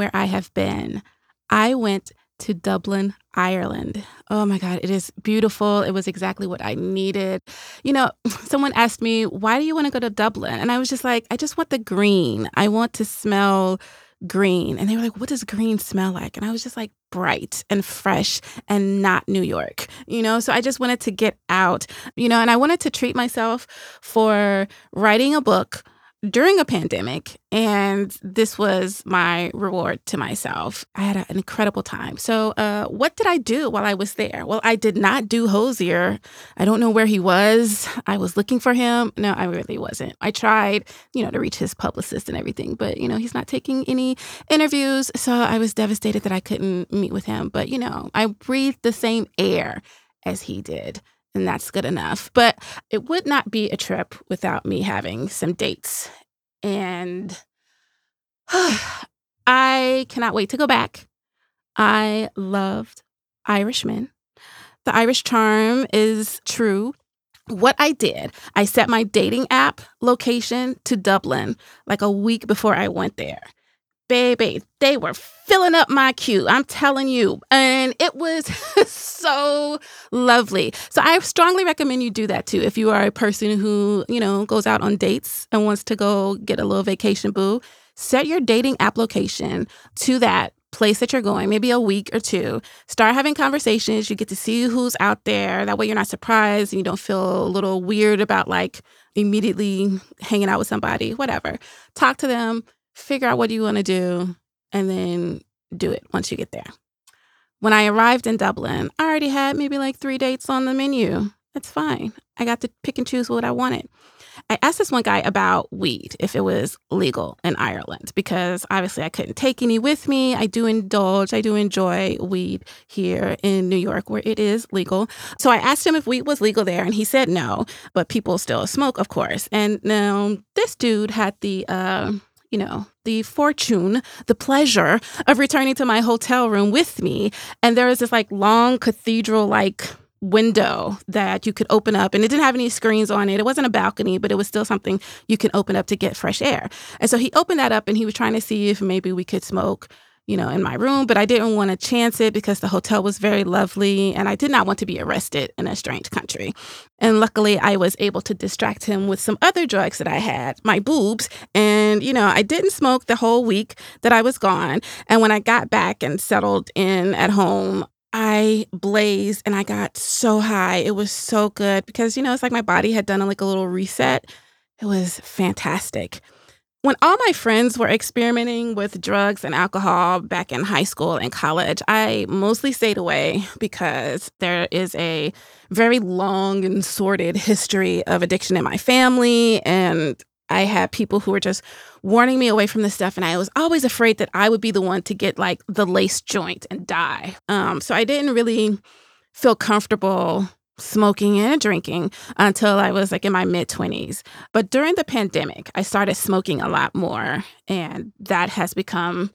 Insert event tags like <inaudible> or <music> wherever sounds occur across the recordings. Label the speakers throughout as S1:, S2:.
S1: where I have been? I went to Dublin, Ireland. Oh my God, it is beautiful. It was exactly what I needed. You know, <laughs> someone asked me, why do you want to go to Dublin? And I was just like, I just want the green. I want to smell green. And they were like, what does green smell like? And I was just like, bright and fresh and not New York, you know? So I just wanted to get out, you know, and I wanted to treat myself for writing a book during a pandemic. And this was my reward to myself. I had an incredible time. So, uh, what did I do while I was there? Well, I did not do Hozier. I don't know where he was. I was looking for him. No, I really wasn't. I tried, you know, to reach his publicist and everything, but, you know, he's not taking any interviews. So I was devastated that I couldn't meet with him. But, you know, I breathed the same air as he did and that's good enough. But it would not be a trip without me having some dates. And <sighs> I cannot wait to go back. I loved Irishmen. The Irish charm is true. What I did, I set my dating app location to Dublin like a week before I went there baby, they were filling up my queue. I'm telling you. And it was <laughs> so lovely. So I strongly recommend you do that too. If you are a person who, you know, goes out on dates and wants to go get a little vacation boo, set your dating application to that place that you're going, maybe a week or two. Start having conversations. You get to see who's out there. That way you're not surprised and you don't feel a little weird about like immediately hanging out with somebody, whatever. Talk to them, figure out what you want to do, and then do it once you get there. When I arrived in Dublin, I already had maybe like three dates on the menu. That's fine. I got to pick and choose what I wanted. I asked this one guy about weed, if it was legal in Ireland, because obviously I couldn't take any with me. I do indulge, I do enjoy weed here in New York where it is legal. So I asked him if weed was legal there, and he said no, but people still smoke, of course. And now this dude had the, uh, you know, the fortune, the pleasure of returning to my hotel room with me. And there was this like long cathedral like window that you could open up and it didn't have any screens on it. It wasn't a balcony, but it was still something you can open up to get fresh air. And so he opened that up and he was trying to see if maybe we could smoke you know, in my room, but I didn't want to chance it because the hotel was very lovely and I did not want to be arrested in a strange country. And luckily, I was able to distract him with some other drugs that I had, my boobs. And, you know, I didn't smoke the whole week that I was gone. And when I got back and settled in at home, I blazed and I got so high. It was so good because, you know, it's like my body had done like a little reset. It was fantastic. When all my friends were experimenting with drugs and alcohol back in high school and college, I mostly stayed away because there is a very long and sordid history of addiction in my family. And I had people who were just warning me away from this stuff. And I was always afraid that I would be the one to get like the lace joint and die. Um, so I didn't really feel comfortable smoking and drinking until I was like in my mid 20s. But during the pandemic, I started smoking a lot more, and that has become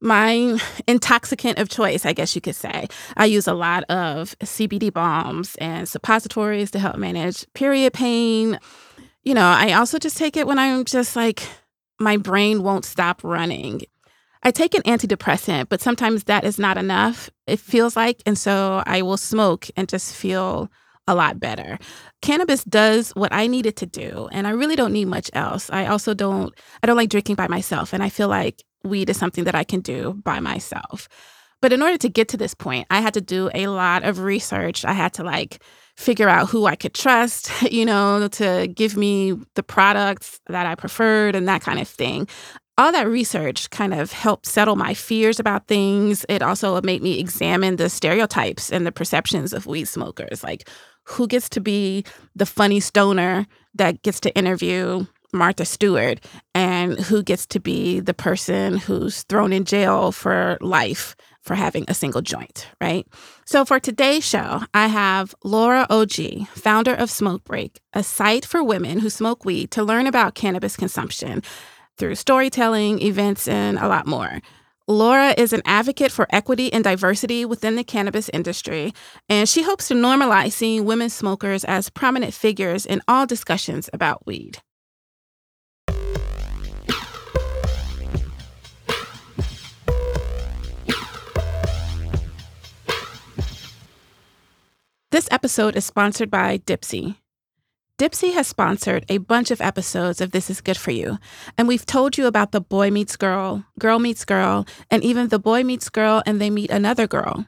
S1: my <laughs> intoxicant of choice, I guess you could say. I use a lot of CBD balms and suppositories to help manage period pain. You know, I also just take it when I'm just like, my brain won't stop running. I take an antidepressant, but sometimes that is not enough, it feels like. And so I will smoke and just feel a lot better. Cannabis does what I need it to do, and I really don't need much else. I also don't I don't like drinking by myself, and I feel like weed is something that I can do by myself. But in order to get to this point, I had to do a lot of research. I had to like figure out who I could trust, <laughs> you know, to give me the products that I preferred and that kind of thing all that research kind of helped settle my fears about things. It also made me examine the stereotypes and the perceptions of weed smokers. Like, who gets to be the funny stoner that gets to interview Martha Stewart and who gets to be the person who's thrown in jail for life for having a single joint, right? So for today's show, I have Laura OG, founder of Smoke Break, a site for women who smoke weed to learn about cannabis consumption through storytelling, events, and a lot more. Laura is an advocate for equity and diversity within the cannabis industry, and she hopes to normalize seeing women smokers as prominent figures in all discussions about weed. This episode is sponsored by Dipsea. Dipsea has sponsored a bunch of episodes of This Is Good For You, and we've told you about the boy meets girl, girl meets girl, and even the boy meets girl and they meet another girl.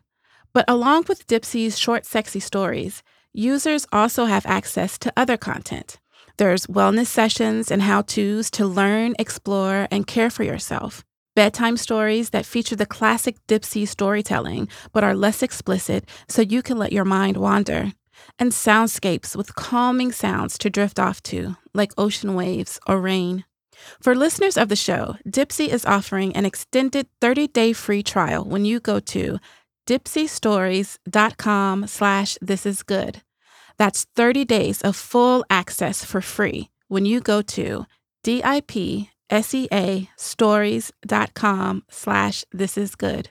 S1: But along with Dipsea's short, sexy stories, users also have access to other content. There's wellness sessions and how to's to learn, explore, and care for yourself. Bedtime stories that feature the classic Dipsea storytelling but are less explicit so you can let your mind wander and soundscapes with calming sounds to drift off to, like ocean waves or rain. For listeners of the show, Dipsea is offering an extended 30-day free trial when you go to dipseastories.com slash this is good. That's 30 days of full access for free when you go to D-I-P-S-E-A stories.com slash this is good.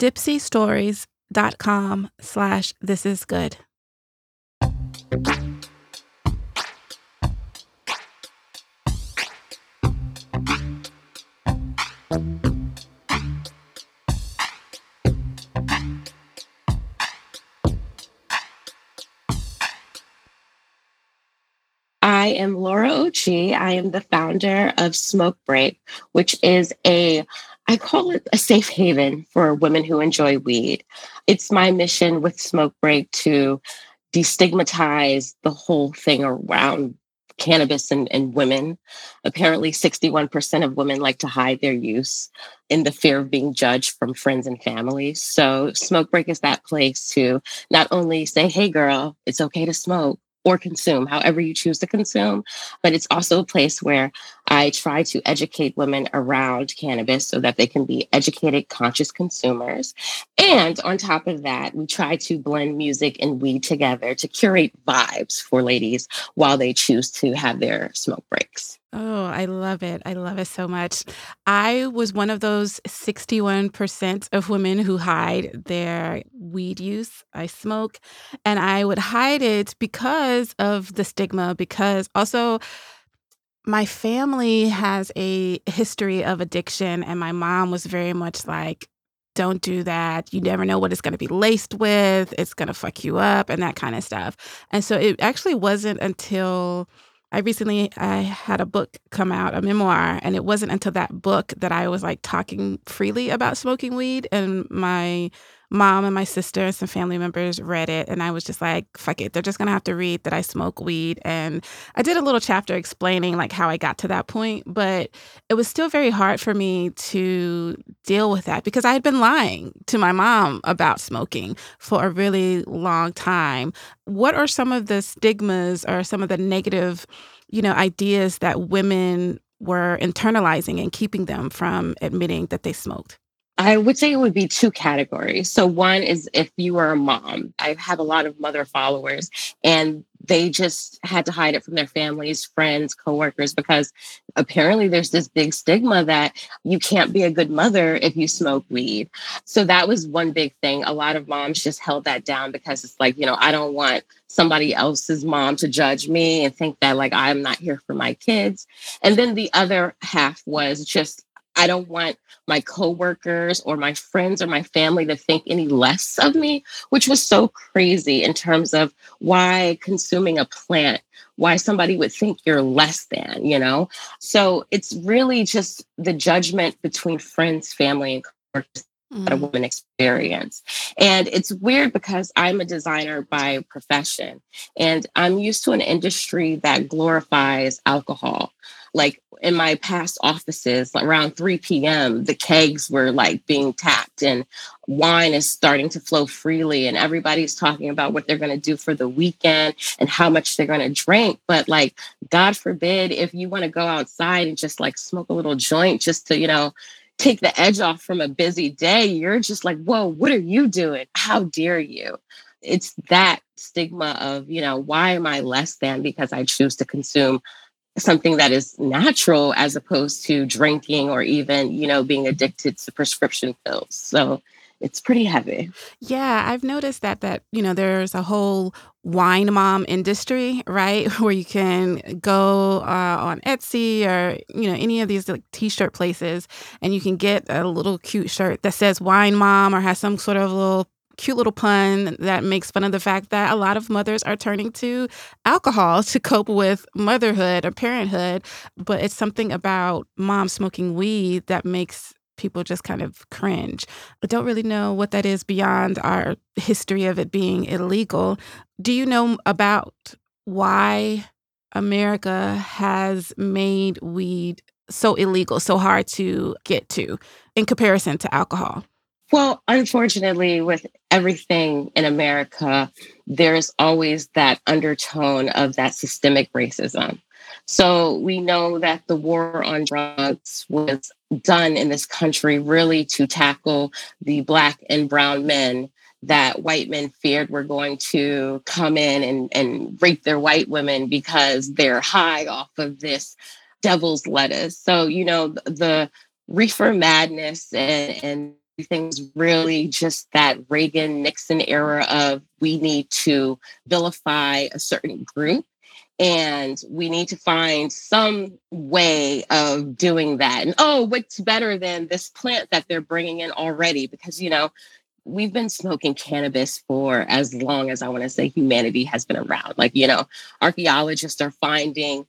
S1: dipseastories.com slash this is good.
S2: I am Laura Ochi. I am the founder of Smoke Break, which is a I call it a safe haven for women who enjoy weed. It's my mission with Smoke Break to destigmatize the whole thing around cannabis and, and women. Apparently, 61% of women like to hide their use in the fear of being judged from friends and family. So, Smoke Break is that place to not only say, hey, girl, it's okay to smoke, or consume, however you choose to consume. But it's also a place where I try to educate women around cannabis so that they can be educated, conscious consumers. And on top of that, we try to blend music and weed together to curate vibes for ladies while they choose to have their smoke breaks.
S1: Oh, I love it. I love it so much. I was one of those 61% of women who hide their weed use. I smoke and I would hide it because of the stigma, because also my family has a history of addiction, and my mom was very much like, don't do that. You never know what it's going to be laced with. It's going to fuck you up and that kind of stuff. And so it actually wasn't until I recently I had a book come out, a memoir, and it wasn't until that book that I was like talking freely about smoking weed and my mom and my sister and some family members read it and I was just like, fuck it. They're just gonna have to read that I smoke weed. And I did a little chapter explaining like how I got to that point, but it was still very hard for me to deal with that because I had been lying to my mom about smoking for a really long time. What are some of the stigmas or some of the negative, you know, ideas that women were internalizing and keeping them from admitting that they smoked?
S2: I would say it would be two categories. So, one is if you are a mom, I have a lot of mother followers, and they just had to hide it from their families, friends, coworkers, because apparently there's this big stigma that you can't be a good mother if you smoke weed. So, that was one big thing. A lot of moms just held that down because it's like, you know, I don't want somebody else's mom to judge me and think that like I'm not here for my kids. And then the other half was just I don't want my coworkers or my friends or my family to think any less of me, which was so crazy in terms of why consuming a plant, why somebody would think you're less than, you know? So it's really just the judgment between friends, family, and coworkers that a mm. woman experience. And it's weird because I'm a designer by profession and I'm used to an industry that glorifies alcohol. Like in my past offices, around 3 p.m., the kegs were like being tapped and wine is starting to flow freely. And everybody's talking about what they're going to do for the weekend and how much they're going to drink. But like, God forbid, if you want to go outside and just like smoke a little joint just to, you know, take the edge off from a busy day, you're just like, whoa, what are you doing? How dare you? It's that stigma of, you know, why am I less than because I choose to consume something that is natural as opposed to drinking or even, you know, being addicted to prescription pills. So it's pretty heavy.
S1: Yeah, I've noticed that that, you know, there's a whole wine mom industry, right? <laughs> Where you can go uh, on Etsy or, you know, any of these like t-shirt places and you can get a little cute shirt that says wine mom or has some sort of little cute little pun that makes fun of the fact that a lot of mothers are turning to alcohol to cope with motherhood or parenthood. But it's something about mom smoking weed that makes people just kind of cringe. I don't really know what that is beyond our history of it being illegal. Do you know about why America has made weed so illegal, so hard to get to in comparison to alcohol?
S2: Well, unfortunately, with everything in America, there's always that undertone of that systemic racism. So we know that the war on drugs was done in this country really to tackle the Black and Brown men that white men feared were going to come in and, and rape their white women because they're high off of this devil's lettuce. So, you know, the reefer madness and, and things really just that Reagan Nixon era of we need to vilify a certain group and we need to find some way of doing that. And oh, what's better than this plant that they're bringing in already? Because, you know, we've been smoking cannabis for as long as I want to say humanity has been around. Like, you know, archaeologists are finding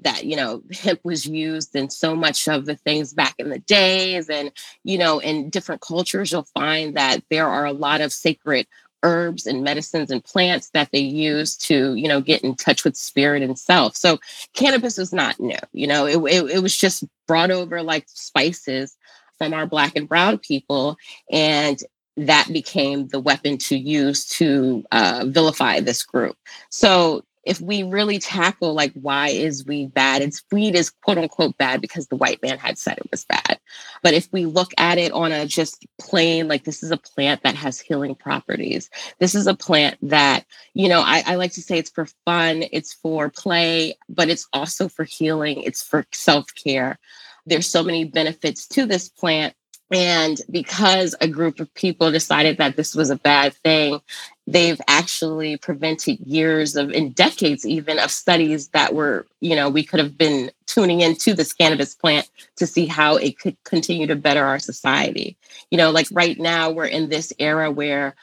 S2: that you know hemp was used in so much of the things back in the days and you know in different cultures you'll find that there are a lot of sacred herbs and medicines and plants that they use to you know get in touch with spirit and self. So cannabis is not new you know it, it, it was just brought over like spices from our black and brown people and that became the weapon to use to uh, vilify this group. So if we really tackle like why is weed bad it's weed is quote unquote bad because the white man had said it was bad. But if we look at it on a just plain like this is a plant that has healing properties. This is a plant that you know I, I like to say it's for fun it's for play but it's also for healing it's for self-care. There's so many benefits to this plant and because a group of people decided that this was a bad thing, they've actually prevented years of and decades even of studies that were, you know, we could have been tuning into this cannabis plant to see how it could continue to better our society. You know, like right now we're in this era where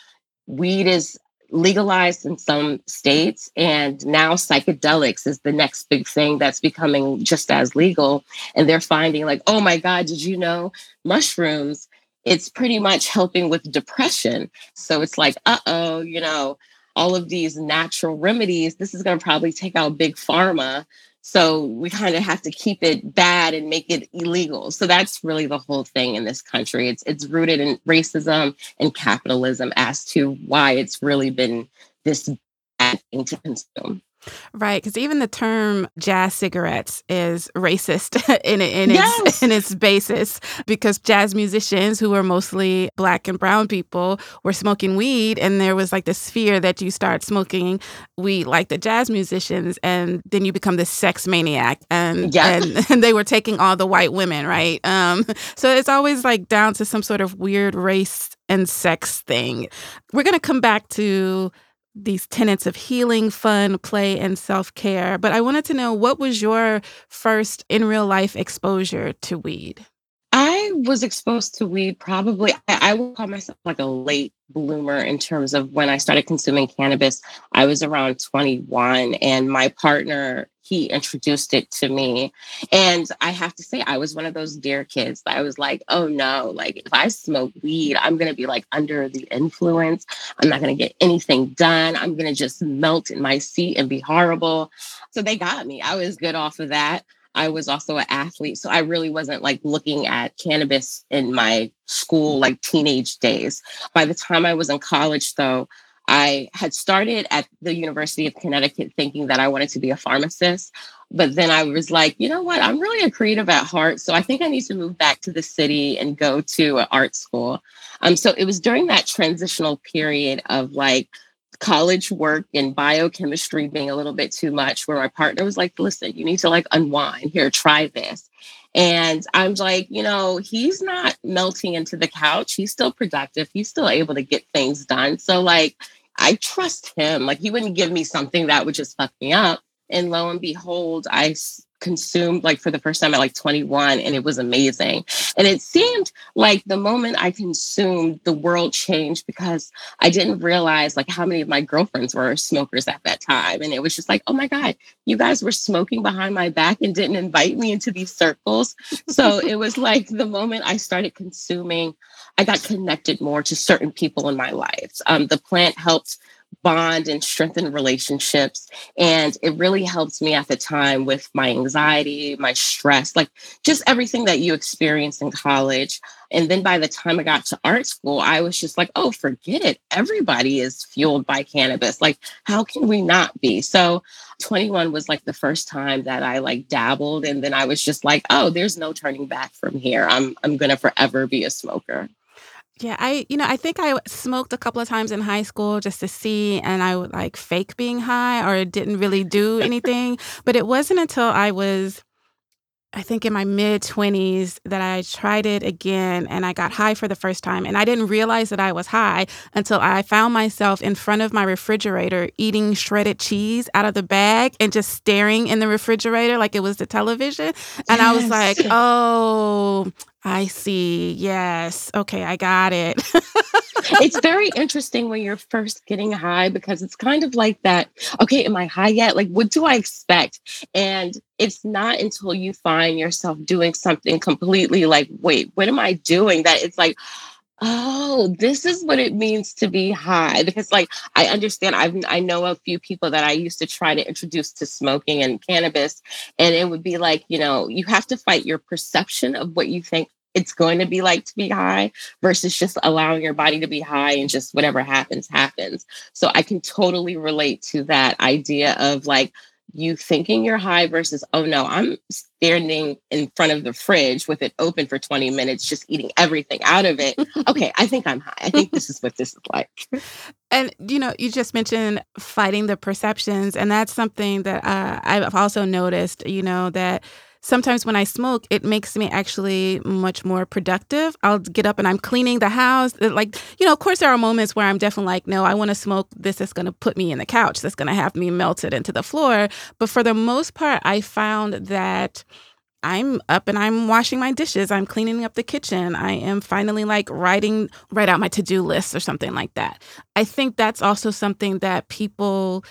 S2: weed is legalized in some states and now psychedelics is the next big thing that's becoming just as legal. And they're finding like oh my god did you know mushrooms it's pretty much helping with depression. So it's like uh-oh you know all of these natural remedies this is going to probably take out big pharma so we kind of have to keep it bad and make it illegal. So that's really the whole thing in this country. It's it's rooted in racism and capitalism as to why it's really been this bad thing to consume.
S1: Right, because even the term jazz cigarettes is racist <laughs> in in yes. its in its basis. Because jazz musicians, who were mostly black and brown people, were smoking weed, and there was like this fear that you start smoking weed like the jazz musicians, and then you become this sex maniac, and yeah. and, and <laughs> <laughs> they were taking all the white women, right? Um, so it's always like down to some sort of weird race and sex thing. We're gonna come back to these tenets of healing, fun, play, and self care. But I wanted to know what was your first in real life exposure to weed?
S2: I was exposed to weed probably, I, I would call myself like a late bloomer in terms of when I started consuming cannabis. I was around 21, and my partner, he introduced it to me. And I have to say, I was one of those DARE kids. I was like, oh no, like if I smoke weed, I'm going to be like under the influence. I'm not going to get anything done. I'm going to just melt in my seat and be horrible. So they got me. I was good off of that. I was also an athlete. So I really wasn't like looking at cannabis in my school, like teenage days. By the time I was in college, though, I had started at the University of Connecticut thinking that I wanted to be a pharmacist. But then I was like, you know what? I'm really a creative at heart. So I think I need to move back to the city and go to an art school. Um, so it was during that transitional period of like, college work and biochemistry being a little bit too much where my partner was like listen you need to like unwind here try this and i'm like you know he's not melting into the couch. He's still productive. He's still able to get things done. So like i trust him. Like he wouldn't give me something that would just fuck me up. And lo and behold i consumed like for the first time at like 21 and it was amazing. And it seemed like the moment I consumed, the world changed because I didn't realize like how many of my girlfriends were smokers at that time. And it was just like, oh my God, you guys were smoking behind my back and didn't invite me into these circles. So <laughs> it was like the moment I started consuming, I got connected more to certain people in my life. Um, the plant helped bond and strengthen relationships. And it really helped me at the time with my anxiety, my stress, like just everything that you experience in college. And then by the time I got to art school, I was just like, oh, forget it. Everybody is fueled by cannabis. Like, how can we not be? So 21 was like the first time that I like dabbled. And then I was just like, oh, there's no turning back from here. I'm I'm gonna forever be a smoker.
S1: Yeah, I you know, I think I smoked a couple of times in high school just to see and I would like fake being high or it didn't really do <laughs> anything, but it wasn't until I was I think in my mid 20s that I tried it again and I got high for the first time. And I didn't realize that I was high until I found myself in front of my refrigerator eating shredded cheese out of the bag and just staring in the refrigerator like it was the television. And yes. I was like, oh, I see. Yes. Okay, I got it.
S2: it's very interesting when you're first getting high because it's kind of like that. Okay, am I high yet? Like, what do I expect? And it's not until you find yourself doing something completely like, wait, what am I doing? That it's like, oh, this is what it means to be high. Because, like, I understand, I've, I know a few people that I used to try to introduce to smoking and cannabis. And it would be like, you know, you have to fight your perception of what you think it's going to be like to be high versus just allowing your body to be high and just whatever happens, happens. So I can totally relate to that idea of like, you thinking you're high versus, oh no, I'm standing in front of the fridge with it open for 20 minutes, just eating everything out of it. <laughs> okay, I think I'm high. I think this is what this is like. <laughs>
S1: And, you know, you just mentioned fighting the perceptions. And that's something that uh, I've also noticed, you know, that sometimes when I smoke, it makes me actually much more productive. I'll get up and I'm cleaning the house. Like, you know, of course, there are moments where I'm definitely like, no, I want to smoke this that's going to put me in the couch, that's going to have me melted into the floor. But for the most part, I found that. I'm up and I'm washing my dishes. I'm cleaning up the kitchen. I am finally like writing, write out my to do list or something like that. I think that's also something that people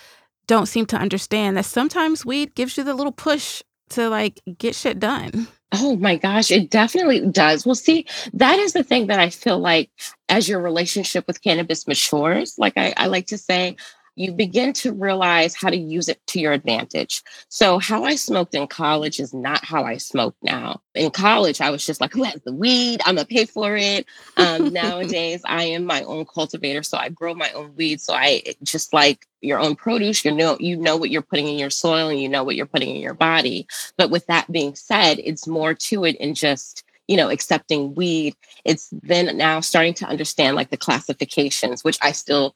S1: don't seem to understand that sometimes weed gives you the little push to like get shit done.
S2: Oh my gosh, it definitely does. Well, see, that is the thing that I feel like as your relationship with cannabis matures, like I, I like to say, you begin to realize how to use it to your advantage. So, how I smoked in college is not how I smoke now. In college, I was just like, who has the weed? I'm gonna pay for it. Um, <laughs> nowadays, I am my own cultivator, so I grow my own weed. So I just like your own produce. You know, you know what you're putting in your soil, and you know what you're putting in your body. But with that being said, it's more to it in just you know accepting weed it's then now starting to understand like the classifications which i still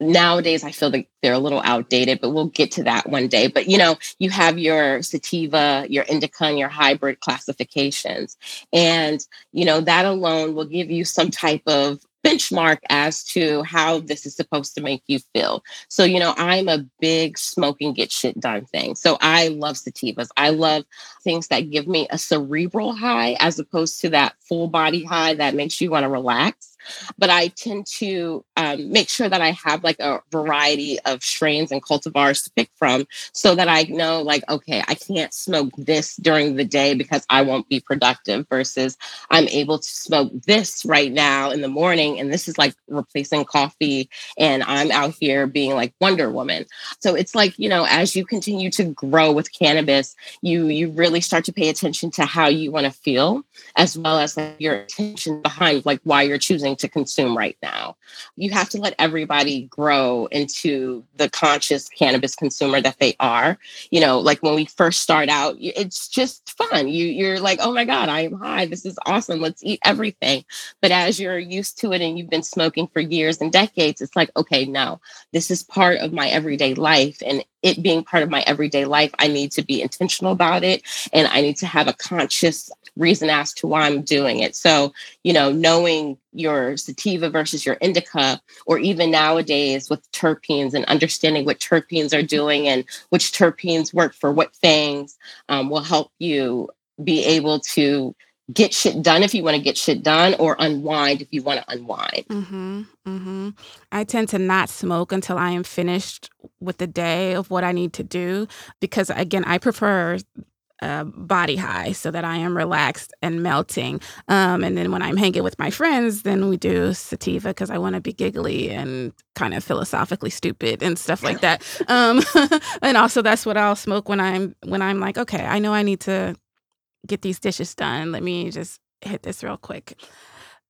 S2: nowadays I feel like they're a little outdated, but we'll get to that one day. But you know, you have your sativa, your indica, and your hybrid classifications. And you know, that alone will give you some type of benchmark as to how this is supposed to make you feel. So, you know, I'm a big smoking get shit done thing. So I love sativas. I love things that give me a cerebral high as opposed to that full body high that makes you want to relax but I tend to um, make sure that I have like a variety of strains and cultivars to pick from so that I know, like, okay, I can't smoke this during the day because I won't be productive versus I'm able to smoke this right now in the morning. And this is like replacing coffee. And I'm out here being like Wonder Woman. So it's like, you know, as you continue to grow with cannabis, you you really start to pay attention to how you want to feel as well as like, your attention behind like why you're choosing to consume right now. You have to let everybody grow into the conscious cannabis consumer that they are. You know, like when we first start out, it's just fun. You you're like, "Oh my god, I am high. This is awesome. Let's eat everything." But as you're used to it and you've been smoking for years and decades, it's like, "Okay, no. This is part of my everyday life and it being part of my everyday life, I need to be intentional about it and I need to have a conscious reason as to why I'm doing it. So, you know, knowing your sativa versus your indica, or even nowadays with terpenes and understanding what terpenes are doing and which terpenes work for what things um, will help you be able to get shit done if you want to get shit done or unwind if you want to unwind.
S1: Mm-hmm, mm-hmm. I tend to not smoke until I am finished with the day of what I need to do because, again, I prefer uh, body high so that I am relaxed and melting. Um, and then when I'm hanging with my friends, then we do sativa because I want to be giggly and kind of philosophically stupid and stuff like <laughs> that. Um, <laughs> and also that's what I'll smoke when I'm when I'm like, okay, I know I need to get these dishes done. Let me just hit this real quick.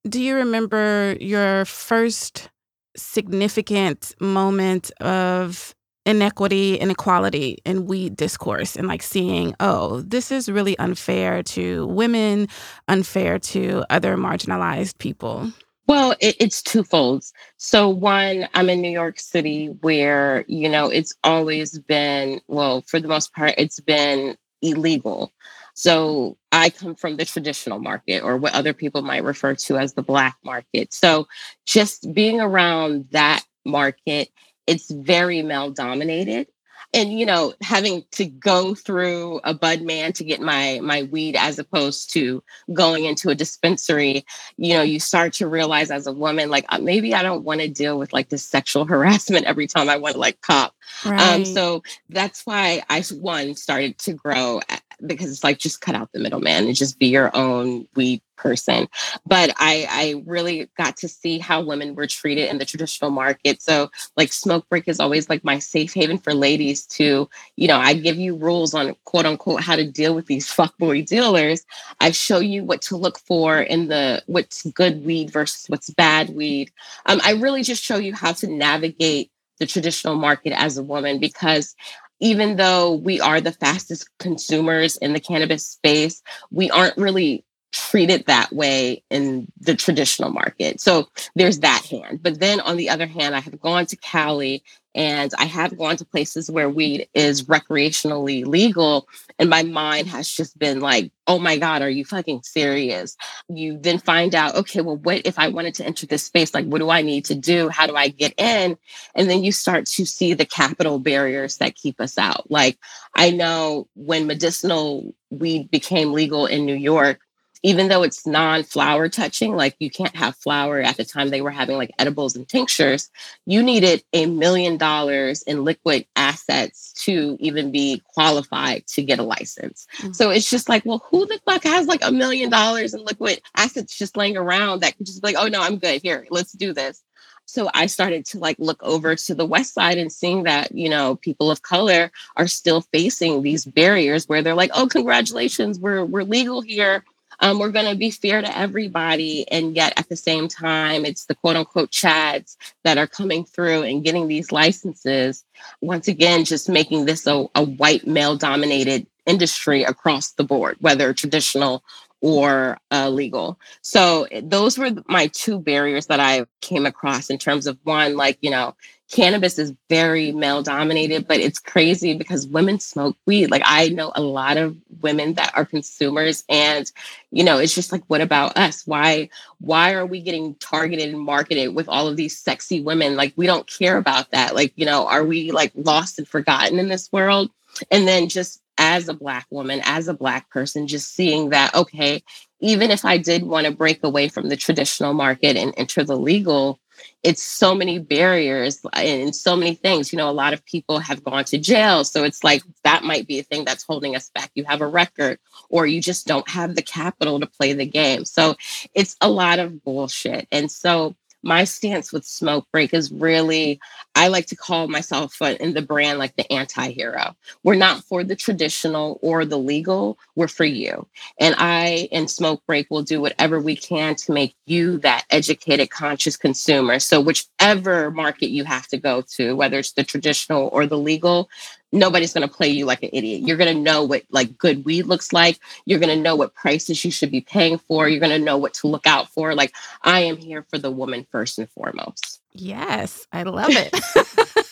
S1: Do you remember your first significant moment of inequity, inequality in weed discourse and like seeing, oh, this is really unfair to women, unfair to other marginalized people?
S2: Well, it, it's twofold. So, one, I'm in New York City where, you know, it's always been, well, for the most part, it's been illegal. So, I come from the traditional market or what other people might refer to as the black market. So, just being around that market it's very male dominated and you know having to go through a bud man to get my my weed as opposed to going into a dispensary you know you start to realize as a woman like uh, maybe i don't want to deal with like this sexual <laughs> harassment every time i want to like cop um, right. um so that's why i one started to grow because it's like just cut out the middleman and just be your own weed person. But I, I really got to see how women were treated in the traditional market. So like smoke break is always like my safe haven for ladies to, you know, I give you rules on quote unquote how to deal with these <laughs> fuckboy dealers. I show you what to look for in the what's good weed versus what's bad weed. Um, I really just show you how to navigate the traditional market as a woman because even though we are the fastest consumers in the cannabis space, we aren't really treated that way in the traditional market. So there's that hand. But then on the other hand, I have gone to Cali and I have gone to places where weed is recreationally legal. And my mind has just been like, oh my God, are you fucking serious? You then find out, okay, well, what if I wanted to enter this space? Like, what do I need to do? How do I get in? And then you start to see the capital barriers that keep us out. Like, I know when medicinal weed became legal in New York, even though it's non-flower touching, like you can't have flower at the time they were having like edibles and tinctures, you needed a million dollars in liquid assets to even be qualified to get a license. Mm-hmm. So it's just like, well, who the fuck has like a million dollars in liquid assets just laying around that could just be like, oh no, I'm good. Here, let's do this. So I started to like look over to the west side and seeing that, you know, people of color are still facing these barriers where they're like, oh, congratulations, we're we're legal here um, we're going to be fair to everybody. And yet at the same time, it's the quote unquote Chads that are coming through and getting these licenses. Once again, just making this a, a white male dominated industry across the board, whether traditional or uh, legal. So those were my two barriers that I came across in terms of one, like, you know, cannabis is very male dominated, but it's crazy because women smoke weed. Like I know a lot of women that are consumers and you know, it's just like what about us? Why why are we getting targeted and marketed with all of these sexy women? Like we don't care about that. Like, you know, are we like lost and forgotten in this world? And then just as a black woman, as a black person just seeing that okay, even if I did want to break away from the traditional market and enter the legal it's so many barriers and so many things. You know, a lot of people have gone to jail. So it's like that might be a thing that's holding us back. You have a record, or you just don't have the capital to play the game. So it's a lot of bullshit. And so my stance with smoke break is really i like to call myself in the brand like the anti-hero. We're not for the traditional or the legal we're for you. And i and smoke break will do whatever we can to make you that educated conscious consumer. So whichever market you have to go to whether it's the traditional or the legal nobody's going to play you like an idiot. You're going to know what like good weed looks like. You're going to know what prices you should be paying for. You're going to know what to look out for. Like I am here for the woman first and foremost.
S1: Yes, I love it. <laughs>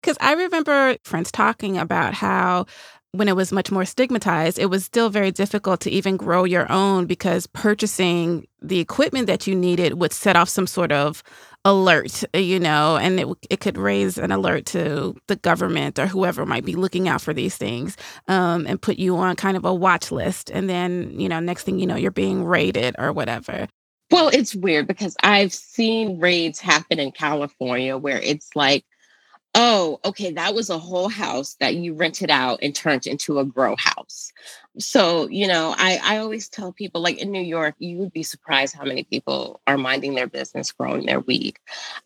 S1: Because I remember friends talking about how when it was much more stigmatized, it was still very difficult to even grow your own because purchasing the equipment that you needed would set off some sort of alert, you know, and it, it could raise an alert to the government or whoever might be looking out for these things um, and put you on kind of a watch list. And then, you know, next thing you know, you're being raided or whatever.
S2: Well, it's weird because I've seen raids happen in California where it's like, Oh, okay. That was a whole house that you rented out and turned into a grow house. So, you know, I, I always tell people, like in New York, you would be surprised how many people are minding their business, growing their weed.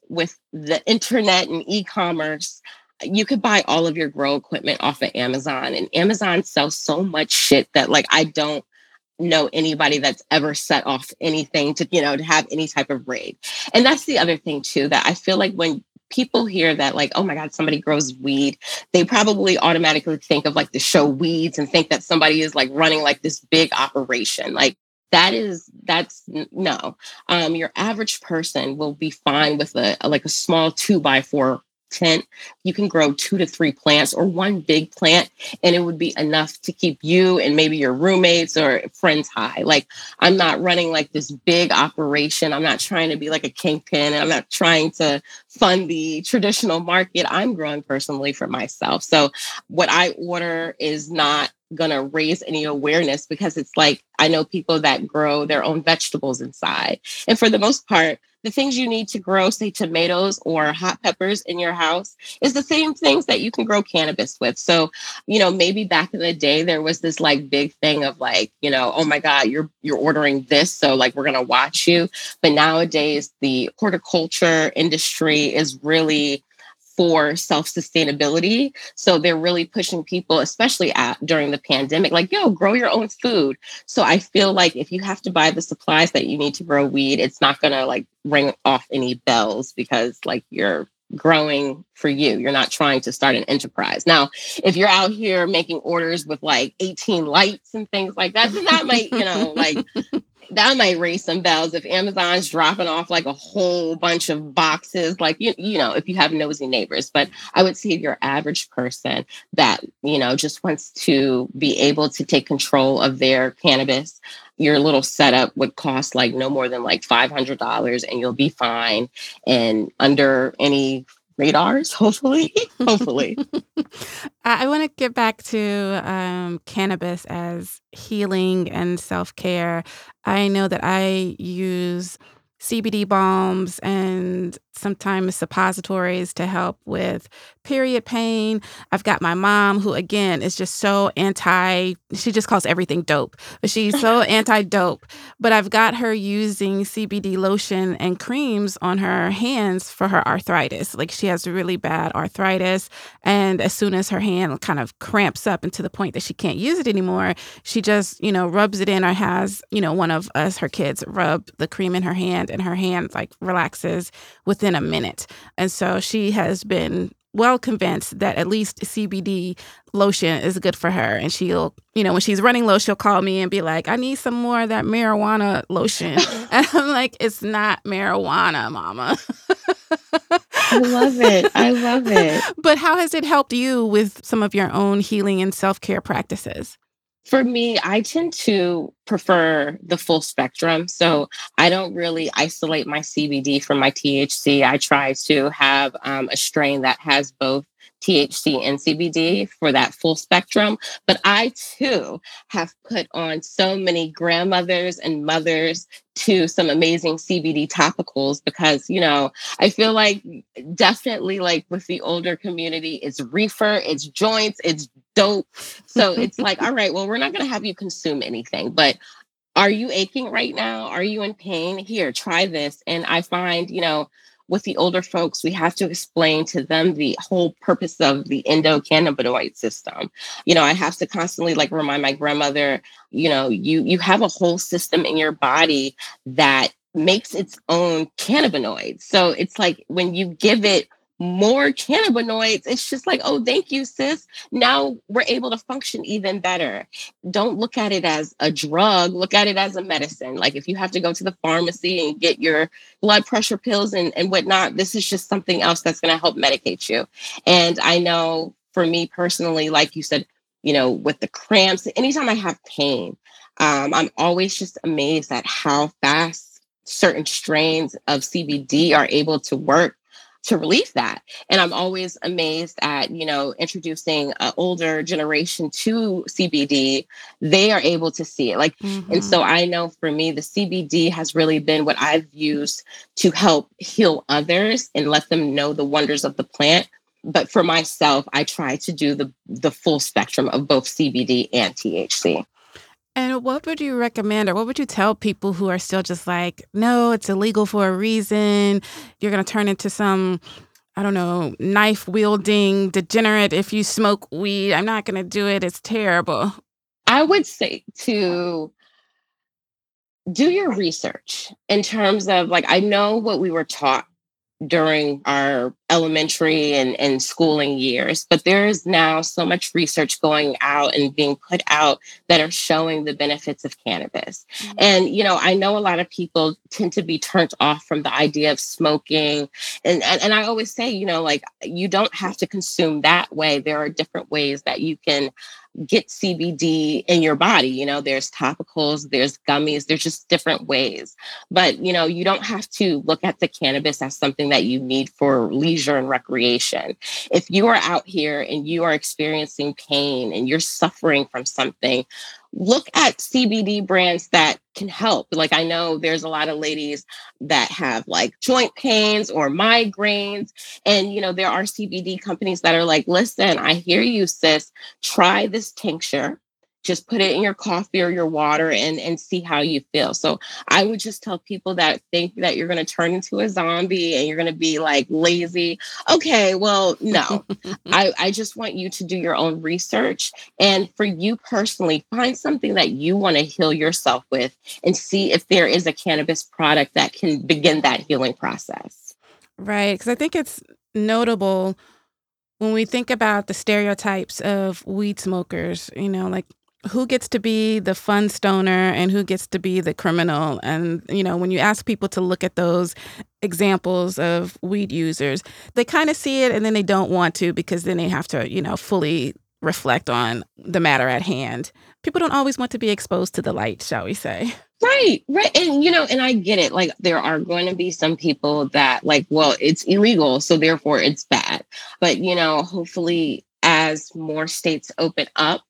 S2: With the internet and e commerce, you could buy all of your grow equipment off of Amazon, and Amazon sells so much shit that, like, I don't know anybody that's ever set off anything to you know to have any type of raid and that's the other thing too that i feel like when people hear that like, oh my God, somebody grows weed, they probably automatically think of like the show Weeds and think that somebody is like running like this big operation. Like that is that's no. Um, your average person will be fine with a, a like a small two by four tent, you can grow two to three plants or one big plant, and it would be enough to keep you and maybe your roommates or friends high. Like, I'm not running like this big operation. I'm not trying to be like a kingpin, and I'm not trying to fund the traditional market. I'm growing personally for myself. So, what I order is not going to raise any awareness because it's like I know people that grow their own vegetables inside. And for the most part, the things you need to grow, say tomatoes or hot peppers in your house, is the same things that you can grow cannabis with. So, you know, maybe back in the day there was this like big thing of like, you know, oh my God, you're you're ordering this, so like we're gonna watch you. But nowadays the horticulture industry is really for self sustainability. So they're really pushing people, especially at, during the pandemic, like, yo, grow your own food. So I feel like if you have to buy the supplies that you need to grow weed, it's not going to like ring off any bells because like you're growing for you. You're not trying to start an enterprise. Now, if you're out here making orders with like 18 lights and things like that, that might, you know, like <laughs> that might raise some bells if Amazon's dropping off like a whole bunch of boxes, like you, you know, if you have nosy neighbors. But I would say your average person that, you know, just wants to be able to take control of their cannabis, your little setup would cost like no more than like $500 and you'll be fine. And under any radars, hopefully. <laughs> hopefully.
S1: I want to get back to um, cannabis as healing and self care. I know that I use CBD balms and sometimes suppositories to help with period pain. I've got my mom, who again is just so anti, she just calls everything dope, but she's so <laughs> anti dope. But I've got her using CBD lotion and creams on her hands for her arthritis. Like she has really bad arthritis. And as soon as her hand kind of cramps up into the point that she can't use it anymore, she just, you know, rubs it in or has, you know, one of us, her kids, rub the cream in her hand and her hand like relaxes within a minute. And so she has been well convinced that at least CBD lotion is good for her. And she'll, you know, when she's running low, she'll call me and be like, I need some more of that marijuana lotion. <laughs> and I'm like, it's not marijuana, mama.
S2: I love it. I love it. <laughs>
S1: But how has it helped you with some of your own healing and self care practices?
S2: For me, I tend to prefer the full spectrum. So I don't really isolate my CBD from my THC. I try to have um, a strain that has both THC and CBD for that full spectrum. But I too have put on so many grandmothers and mothers to some amazing CBD topicals because, you know, I feel like definitely like with the older community, it's reefer, it's joints, it's dope. So <laughs> it's like, all right, well, we're not going to have you consume anything, but are you aching right now? Are you in pain? Here, try this. And I find, you know, with the older folks, we have to explain to them the whole purpose of the endocannabinoid system. You know, I have to constantly like remind my grandmother, you know, you you have a whole system in your body that makes its own cannabinoids. So it's like when you give it more cannabinoids. It's just like, oh, thank you, sis. Now we're able to function even better. Don't look at it as a drug, look at it as a medicine. Like if you have to go to the pharmacy and get your blood pressure pills and, and whatnot, this is just something else that's going to help medicate you. And I know for me personally, like you said, you know, with the cramps, anytime I have pain, um, I'm always just amazed at how fast certain strains of CBD are able to work to relieve that. And I'm always amazed at, you know, introducing an older generation to CBD, they are able to see it. Like, mm-hmm. and so I know for me, the CBD has really been what I've used to help heal others and let them know the wonders of the plant. But for myself, I try to do the the full spectrum of both CBD and THC.
S1: And what would you recommend or what would you tell people who are still just like, no, it's illegal for a reason. You're going to turn into some, I don't know, knife wielding degenerate if you smoke weed. I'm not going to do it. It's terrible.
S2: I would say to do your research in terms of like, I know what we were taught during our elementary and, and schooling years. But there is now so much research going out and being put out that are showing the benefits of cannabis. Mm-hmm. And, you know, I know a lot of people tend to be turned off from the idea of smoking. And, and, and I always say, you know, like you don't have to consume that way. There are different ways that you can get CBD in your body. You know, there's topicals, there's gummies, there's just different ways. But, you know, you don't have to look at the cannabis as something that you need for leisure and recreation. If you are out here and you are experiencing pain and you're suffering from something, look at CBD brands that can help. Like I know there's a lot of ladies that have like joint pains or migraines and you know there are CBD companies that are like, "Listen, I hear you sis, try this tincture just put it in your coffee or your water and and see how you feel. So i would just tell people that think that you're going to turn into a zombie and you're going to be like lazy. Okay well no. <laughs> I i just want you to do your own research and for you personally find something that you want to heal yourself with and see if there is a cannabis product that can begin that healing process.
S1: Right because i think it's notable when we think about the stereotypes of weed smokers, you know, like who gets to be the fun stoner and who gets to be the criminal? And you know when you ask people to look at those examples of weed users they kind of see it and then they don't want to because then they have to you know fully reflect on the matter at hand. People don't always want to be exposed to the light shall we say.
S2: Right right and you know and i get it like there are going to be some people that like well it's illegal so therefore it's bad. But you know hopefully as more states open up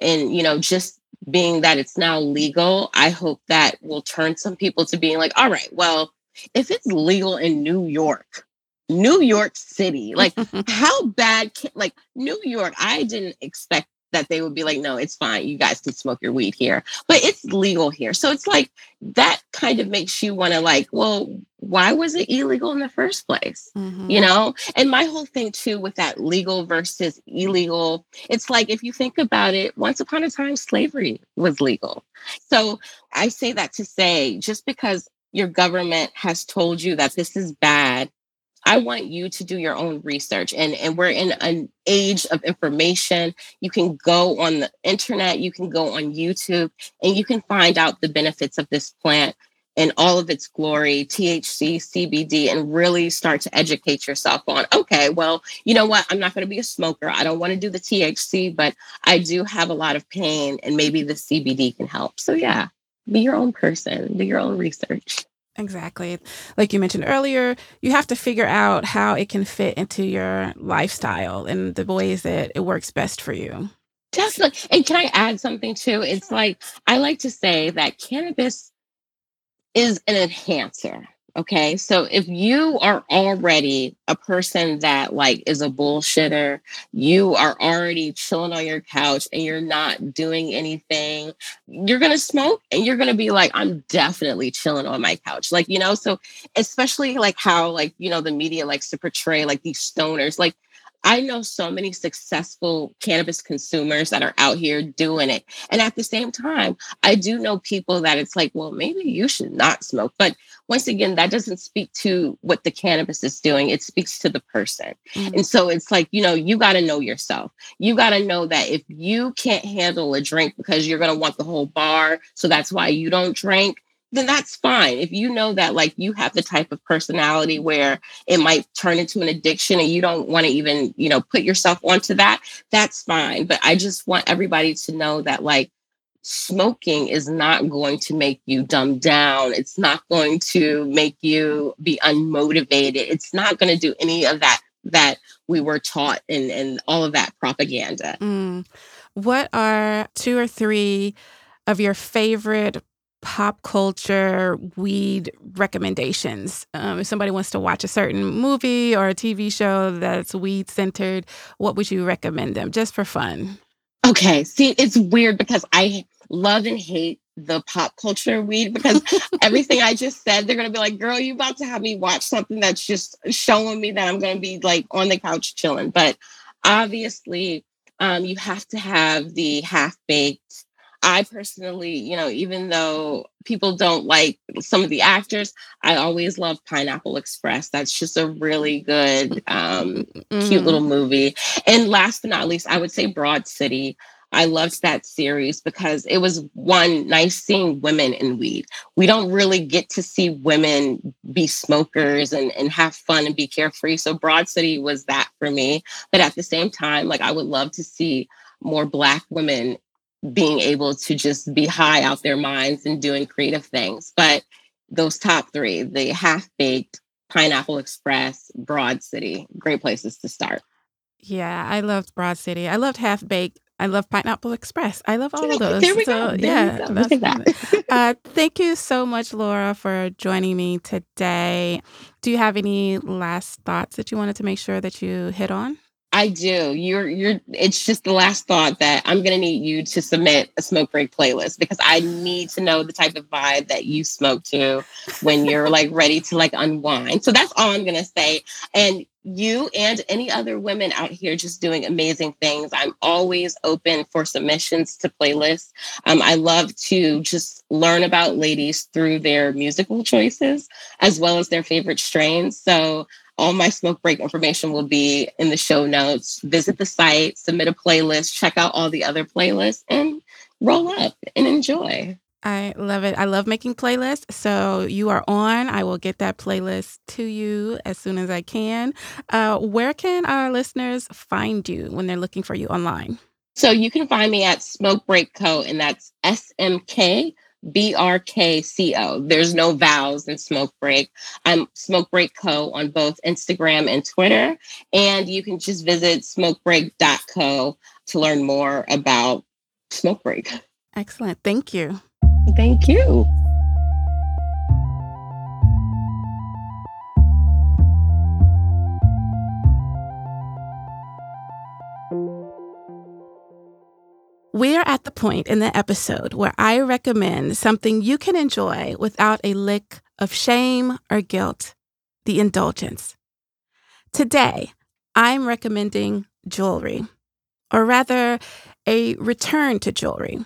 S2: and you know just being that it's now legal i hope that will turn some people to being like all right well if it's legal in new york new york city like <laughs> how bad can like new york i didn't expect that they would be like, no, it's fine. You guys can smoke your weed here, but it's legal here. So it's like that kind of makes you want to like, well, why was it illegal in the first place? Mm-hmm. You know? And my whole thing too with that legal versus illegal, it's like if you think about it, once upon a time, slavery was legal. So I say that to say just because your government has told you that this is bad I want you to do your own research. And, and we're in an age of information. You can go on the internet, you can go on YouTube, and you can find out the benefits of this plant in all of its glory, THC, CBD, and really start to educate yourself on, okay, well, you know what? I'm not going to be a smoker. I don't want to do the THC, but I do have a lot of pain, and maybe the CBD can help. So, yeah, be your own person, do your own research.
S1: Exactly. Like you mentioned earlier, you have to figure out how it can fit into your lifestyle and the ways that it works best for you.
S2: Definitely. And can I add something too? It's like I like to say that cannabis is an enhancer. Okay. So if you are already a person that like is a bullshitter, you are already chilling on your couch and you're not doing anything, you're going to smoke and you're going to be like, I'm definitely chilling on my couch. Like, you know, so especially like how like, you know, the media likes to portray like these stoners, like I know so many successful cannabis consumers that are out here doing it. And at the same time, I do know people that it's like, well, maybe you should not smoke. But once again, that doesn't speak to what the cannabis is doing, it speaks to the person. Mm-hmm. And so it's like, you know, you got to know yourself. You got to know that if you can't handle a drink because you're going to want the whole bar, so that's why you don't drink then that's fine. If you know that like you have the type of personality where it might turn into an addiction and you don't want to even, you know, put yourself onto that, that's fine. But I just want everybody to know that like smoking is not going to make you dumb down. It's not going to make you be unmotivated. It's not going to do any of that that we were taught and and all of that propaganda.
S1: Mm. What are two or three of your favorite pop culture weed recommendations. Um, if somebody wants to watch a certain movie or a TV show that's weed centered, what would you recommend them just for fun?
S2: Okay. See, it's weird because I love and hate the pop culture weed because everything I just said, they're gonna be like, girl, you about to have me watch something that's just showing me that I'm gonna be like on the couch chilling. But obviously, um, you have to have the half baked I personally, you know, even though people don't like some of the actors, I always love Pineapple Express. That's just a really good, um, mm-hmm. cute little movie. And last but not least, I would say Broad City. I loved that series because it was one nice seeing women in weed. We don't really get to see women be smokers and, and have fun and be carefree. So Broad City was that for me. But at the same time, like I would love to see more black women being able to just be high out their minds and doing creative things. But those top three, the half baked, Pineapple Express, Broad City, great places to start.
S1: Yeah, I loved Broad City. I loved Half Baked. I love Pineapple Express. I love all
S2: of
S1: those.
S2: There we so, go. There yeah, go. Look at that.
S1: uh, thank you so much, Laura, for joining me today. Do you have any last thoughts that you wanted to make sure that you hit on?
S2: I do. You're you're it's just the last thought that I'm gonna need you to submit a smoke break playlist because I need to know the type of vibe that you smoke to when you're like ready to like unwind. So that's all I'm gonna say. And you and any other women out here just doing amazing things. I'm always open for submissions to playlists. Um, I love to just learn about ladies through their musical choices as well as their favorite strains. So all my smoke break information will be in the show notes. Visit the site, submit a playlist, check out all the other playlists, and roll up and enjoy.
S1: I love it. I love making playlists. So you are on. I will get that playlist to you as soon as I can. Uh, where can our listeners find you when they're looking for you online?
S2: So you can find me at Smoke Break Co. and that's S M K B R K C O. There's no vowels in Smoke Break. I'm Smoke Break Co. on both Instagram and Twitter. And you can just visit smokebreak.co to learn more about Smoke Break.
S1: Excellent. Thank you.
S2: Thank you.
S1: We're at the point in the episode where I recommend something you can enjoy without a lick of shame or guilt the indulgence. Today, I'm recommending jewelry, or rather, a return to jewelry.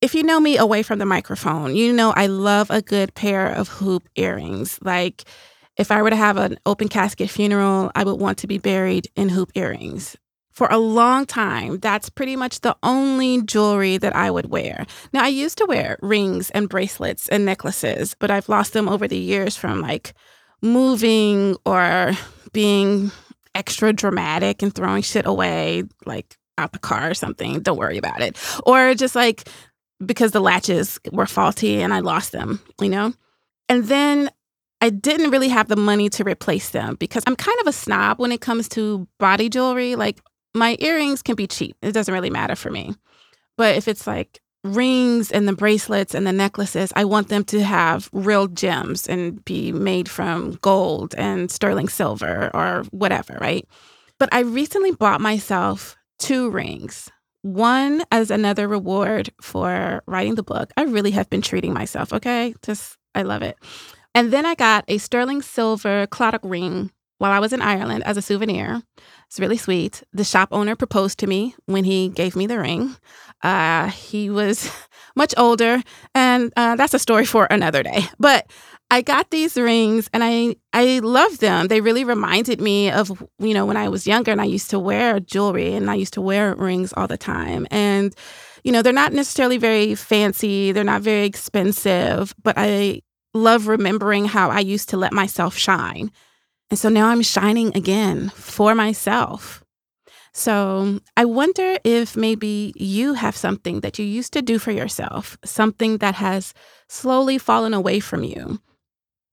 S1: If you know me away from the microphone, you know I love a good pair of hoop earrings. Like, if I were to have an open casket funeral, I would want to be buried in hoop earrings for a long time, that's pretty much the only jewelry that I would wear. Now, I used to wear rings and bracelets and necklaces, but I've lost them over the years from like moving or being extra dramatic and throwing shit away, like out the car or something. Don't worry about it. Or just like because the latches were faulty and I lost them, you know? And then I didn't really have the money to replace them because I'm kind of a snob when it comes to body jewelry. Like my earrings can be cheap. It doesn't really matter for me. But if it's like rings and the bracelets and the necklaces, I want them to have real gems and be made from gold and sterling silver or whatever, right? But I recently bought myself two rings. One as another reward for writing the book. I really have been treating myself, okay? Just, I love it. And then I got a sterling silver claddagh ring while I was in Ireland as a souvenir. It's really sweet. The shop owner proposed to me when he gave me the ring. Uh, he was <laughs> much older, and uh, that's a story for another day. But I got these rings and I I love them. They really reminded me of you know when I was younger and I used to wear jewelry and I used to wear rings all the time. And you know, they're not necessarily very fancy, they're not very expensive, but I love remembering how I used to let myself shine. And so now I'm shining again for myself. So I wonder if maybe you have something that you used to do for yourself, something that has slowly fallen away from you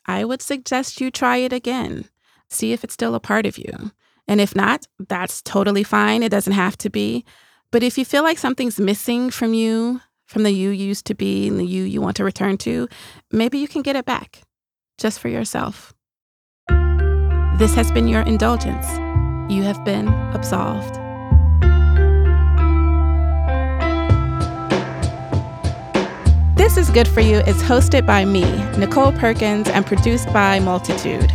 S1: I would suggest you try it again. See if it's still a part of you. And if not, that's totally fine. It doesn't have to be. But if you feel like something's missing from you, from the you used to be and the you you want to return to, maybe you can get it back just for yourself. This has been your indulgence. You have been absolved. This is Good For You is hosted by me, Nicole Perkins, and produced by Multitude.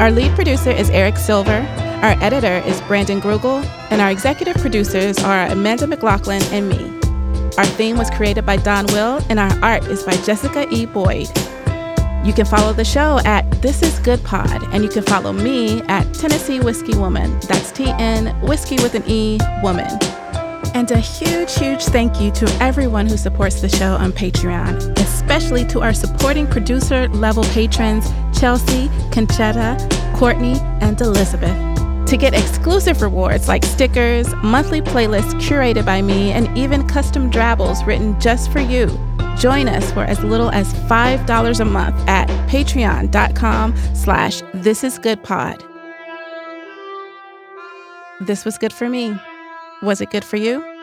S1: Our lead producer is Eric Silver, our editor is Brandon Grugle, and our executive producers are Amanda McLoughlin and me. Our theme was created by Don Will, and our art is by Jessica E. Boyd. You can follow the show at This Is Good Pod, and you can follow me at Tennessee Whiskey Woman. That's T N Whiskey with an E Woman. And a huge, huge thank you to everyone who supports the show on Patreon, especially to our supporting producer level patrons Chelsea, Conchetta, Courtney, and Elizabeth. To get exclusive rewards like stickers, monthly playlists curated by me, and even custom drabbles written just for you, join us for as little as $5 a month at patreon.com slash thisisgoodpod. This was good for me. Was it good for you?